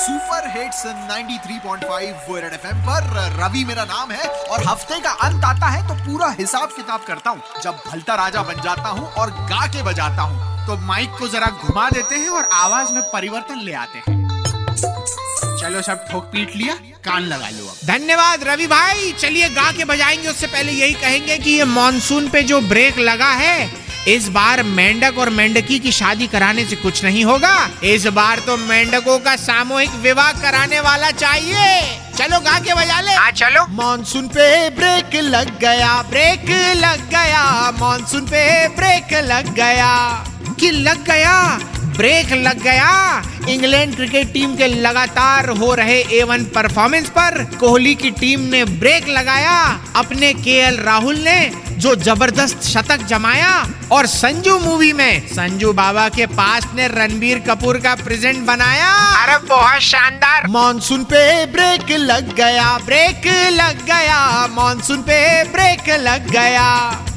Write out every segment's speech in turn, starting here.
Super hits 93.5 वो red FM पर रवि मेरा नाम है और हफ़्ते का अंत आता है तो पूरा हिसाब किताब करता हूँ। जब भलता राजा बन जाता हूँ और गा के बजाता हूँ तो माइक को जरा घुमा देते हैं और आवाज़ में परिवर्तन ले आते हैं। चलो सब ठोक पीट लिया, कान लगा लो अब। धन्यवाद रवि भाई। चलिए गा के बजाएँगे, उससे पहले यही कहेंगे कि ये मानसून पे जो ब्रेक लगा है इस बार मेंढक और मेंढकी की शादी कराने से कुछ नहीं होगा। इस बार तो मेंढकों का सामूहिक विवाह कराने वाला चाहिए। चलो गा के बजा ले। हाँ चलो। मानसून पे ब्रेक लग गया ब्रेक लग गया। मानसून पे ब्रेक लग गया। कि लग गया? ब्रेक लग गया। इंग्लैंड क्रिकेट टीम के लगातार हो रहे ए वन परफॉर्मेंस पर कोहली की टीम ने ब्रेक लगाया। अपने के राहुल ने जो ज़बरदस्त शतक जमाया और संजू मूवी में संजू बाबा के पास ने रणबीर कपूर का प्रेजेंट बनाया। अरे बहुत शानदार। मानसून पे ब्रेक लग गया ब्रेक लग गया मानसून पे ब्रेक लग गया।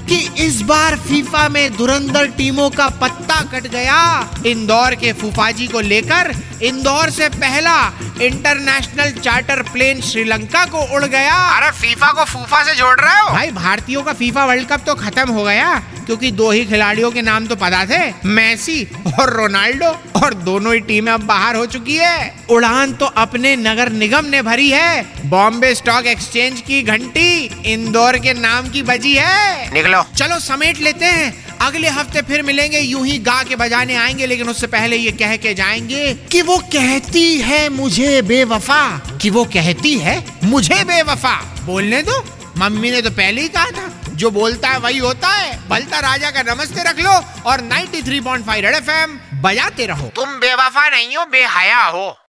कि इस बार फीफा में धुरंधर टीमों का पत्ता कट गया। इंदौर के फूफाजी को लेकर इंदौर से पहला इंटरनेशनल चार्टर प्लेन श्रीलंका को उड़ गया। अरे फीफा को फूफा से जोड़ रहे हो? भाई भारतीयों का फीफा वर्ल्ड कप तो खत्म हो गया क्योंकि दो ही खिलाड़ियों के नाम तो पता थे मैसी और रोनाल्डो और दोनों ही टीमें अब बाहर हो चुकी है। उड़ान तो अपने नगर निगम ने भरी है। बॉम्बे स्टॉक एक्सचेंज की घंटी इंदौर के नाम की बजी है। निकलो चलो। समेट लेते हैं। अगले हफ़्ते फिर मिलेंगे यूँ ही गा के बजाने आएँगे लेकिन उससे पहले ये कह के जाएँगे कि वो कहती है मुझे बेवफा। कि वो कहती है मुझे बेवफा। बोलने दो। मम्मी ने तो पहले ही कहा था जो बोलता है वही होता है। बलता राजा का नमस्ते रख लो और 93.5 रेड एफएम बजाते रहो। तुम बेवफा नहीं हो बेहया हो।